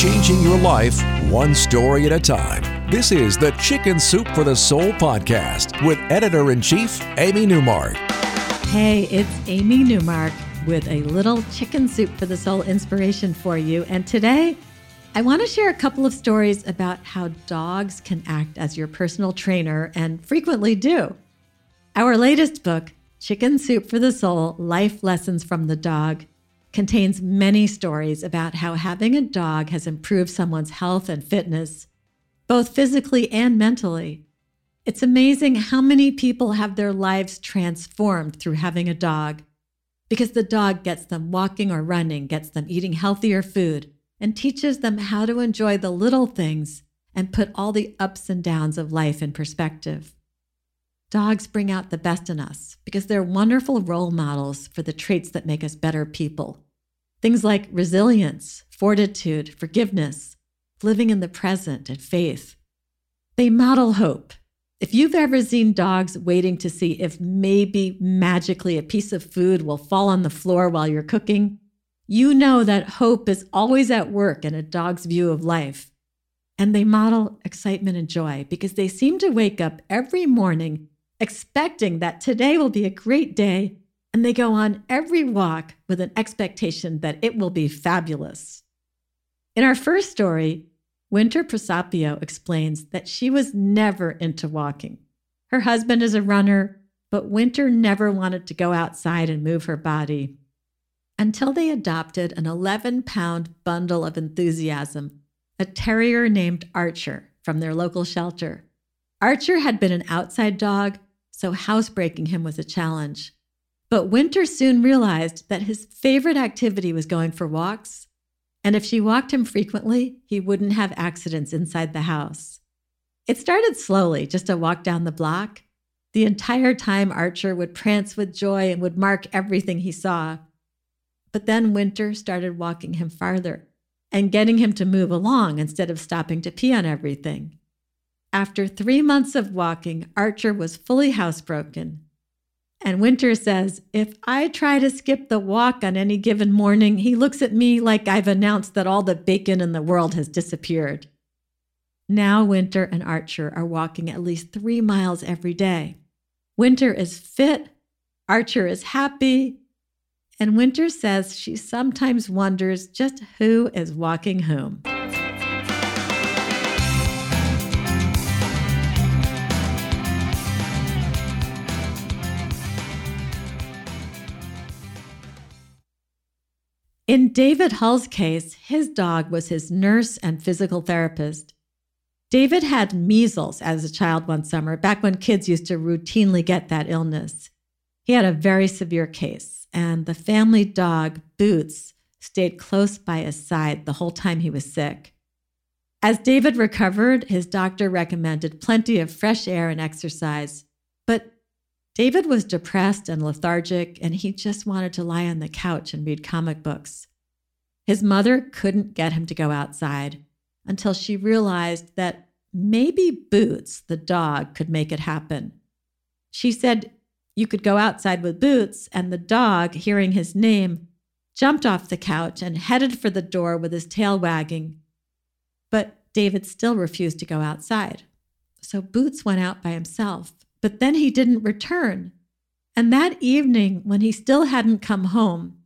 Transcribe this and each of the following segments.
Changing your life one story at a time. This is the Chicken Soup for the Soul podcast with editor in chief, Amy Newmark. Hey, it's Amy Newmark with a little chicken soup for the soul inspiration for you. And today, I want to share a couple of stories about how dogs can act as your personal trainer and frequently do. Our latest book, Chicken Soup for the Soul Life Lessons from the Dog, contains many stories about how having a dog has improved someone's health and fitness, both physically and mentally. It's amazing how many people have their lives transformed through having a dog because the dog gets them walking or running, gets them eating healthier food, and teaches them how to enjoy the little things and put all the ups and downs of life in perspective. Dogs bring out the best in us because they're wonderful role models for the traits that make us better people. Things like resilience, fortitude, forgiveness, living in the present, and faith. They model hope if you've ever seen dogs waiting to see if maybe magically a piece of food will fall on the floor while you're cooking, you know that hope is always at work in a dog's view of life. And they model excitement and joy because they seem to wake up every morning expecting that today will be a great day, and they go on every walk with an expectation that it will be fabulous. In our first story, Winter Prosapio explains that she was never into walking. Her husband is a runner, but Winter never wanted to go outside and move her body until they adopted an 11 pound bundle of enthusiasm, a terrier named Archer from their local shelter. Archer had been an outside dog, so housebreaking him was a challenge. But Winter soon realized that his favorite activity was going for walks and if she walked him frequently, he wouldn't have accidents inside the house. It started slowly, just a walk down the block. The entire time, Archer would prance with joy and would mark everything he saw. But then Winter started walking him farther and getting him to move along instead of stopping to pee on everything. After three months of walking, Archer was fully housebroken and Winter says, If I try to skip the walk on any given morning, he looks at me like I've announced that all the bacon in the world has disappeared. Now, Winter and Archer are walking at least three miles every day. Winter is fit, Archer is happy, and Winter says she sometimes wonders just who is walking home. In David Hull's case, his dog was his nurse and physical therapist. David had measles as a child one summer, back when kids used to routinely get that illness. He had a very severe case, and the family dog, Boots, stayed close by his side the whole time he was sick. As David recovered, his doctor recommended plenty of fresh air and exercise. David was depressed and lethargic, and he just wanted to lie on the couch and read comic books. His mother couldn't get him to go outside until she realized that maybe Boots, the dog, could make it happen. She said you could go outside with Boots, and the dog, hearing his name, jumped off the couch and headed for the door with his tail wagging. But David still refused to go outside. So Boots went out by himself but then he didn't return. And that evening, when he still hadn't come home,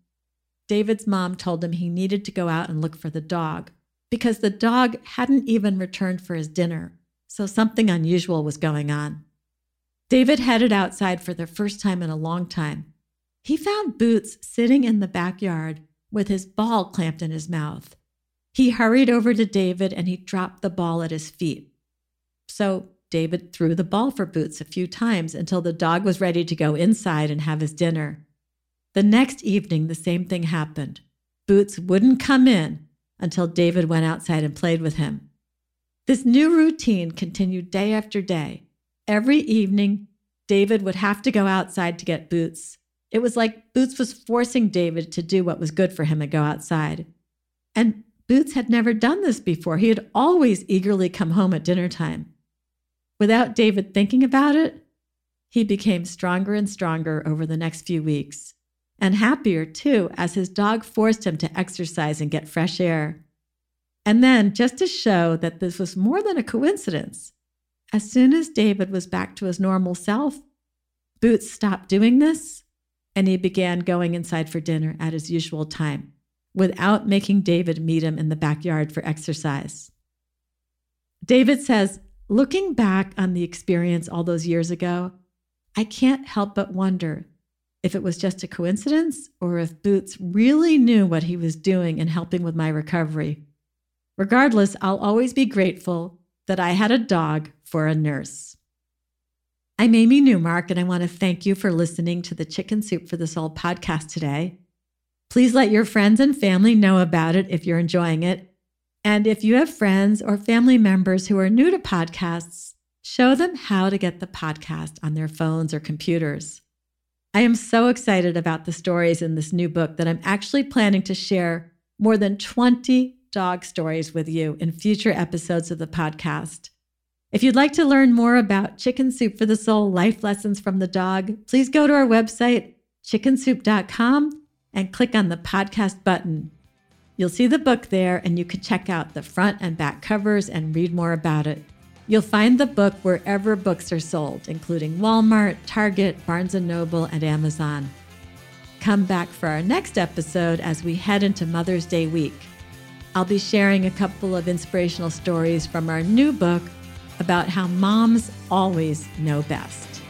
David's mom told him he needed to go out and look for the dog because the dog hadn't even returned for his dinner. So something unusual was going on. David headed outside for the first time in a long time. He found Boots sitting in the backyard with his ball clamped in his mouth. He hurried over to David and he dropped the ball at his feet. So David threw the ball for Boots a few times until the dog was ready to go inside and have his dinner. The next evening, the same thing happened. Boots wouldn't come in until David went outside and played with him. This new routine continued day after day. Every evening, David would have to go outside to get Boots. It was like Boots was forcing David to do what was good for him and go outside. And Boots had never done this before. He had always eagerly come home at dinner time. Without David thinking about it, he became stronger and stronger over the next few weeks and happier too, as his dog forced him to exercise and get fresh air. And then, just to show that this was more than a coincidence, as soon as David was back to his normal self, Boots stopped doing this and he began going inside for dinner at his usual time without making David meet him in the backyard for exercise. David says, Looking back on the experience all those years ago, I can't help but wonder if it was just a coincidence or if Boots really knew what he was doing in helping with my recovery. Regardless, I'll always be grateful that I had a dog for a nurse. I'm Amy Newmark, and I want to thank you for listening to the Chicken Soup for the Soul podcast today. Please let your friends and family know about it if you're enjoying it. And if you have friends or family members who are new to podcasts, show them how to get the podcast on their phones or computers. I am so excited about the stories in this new book that I'm actually planning to share more than 20 dog stories with you in future episodes of the podcast. If you'd like to learn more about Chicken Soup for the Soul life lessons from the dog, please go to our website, chickensoup.com, and click on the podcast button. You'll see the book there, and you can check out the front and back covers and read more about it. You'll find the book wherever books are sold, including Walmart, Target, Barnes & Noble, and Amazon. Come back for our next episode as we head into Mother's Day week. I'll be sharing a couple of inspirational stories from our new book about how moms always know best.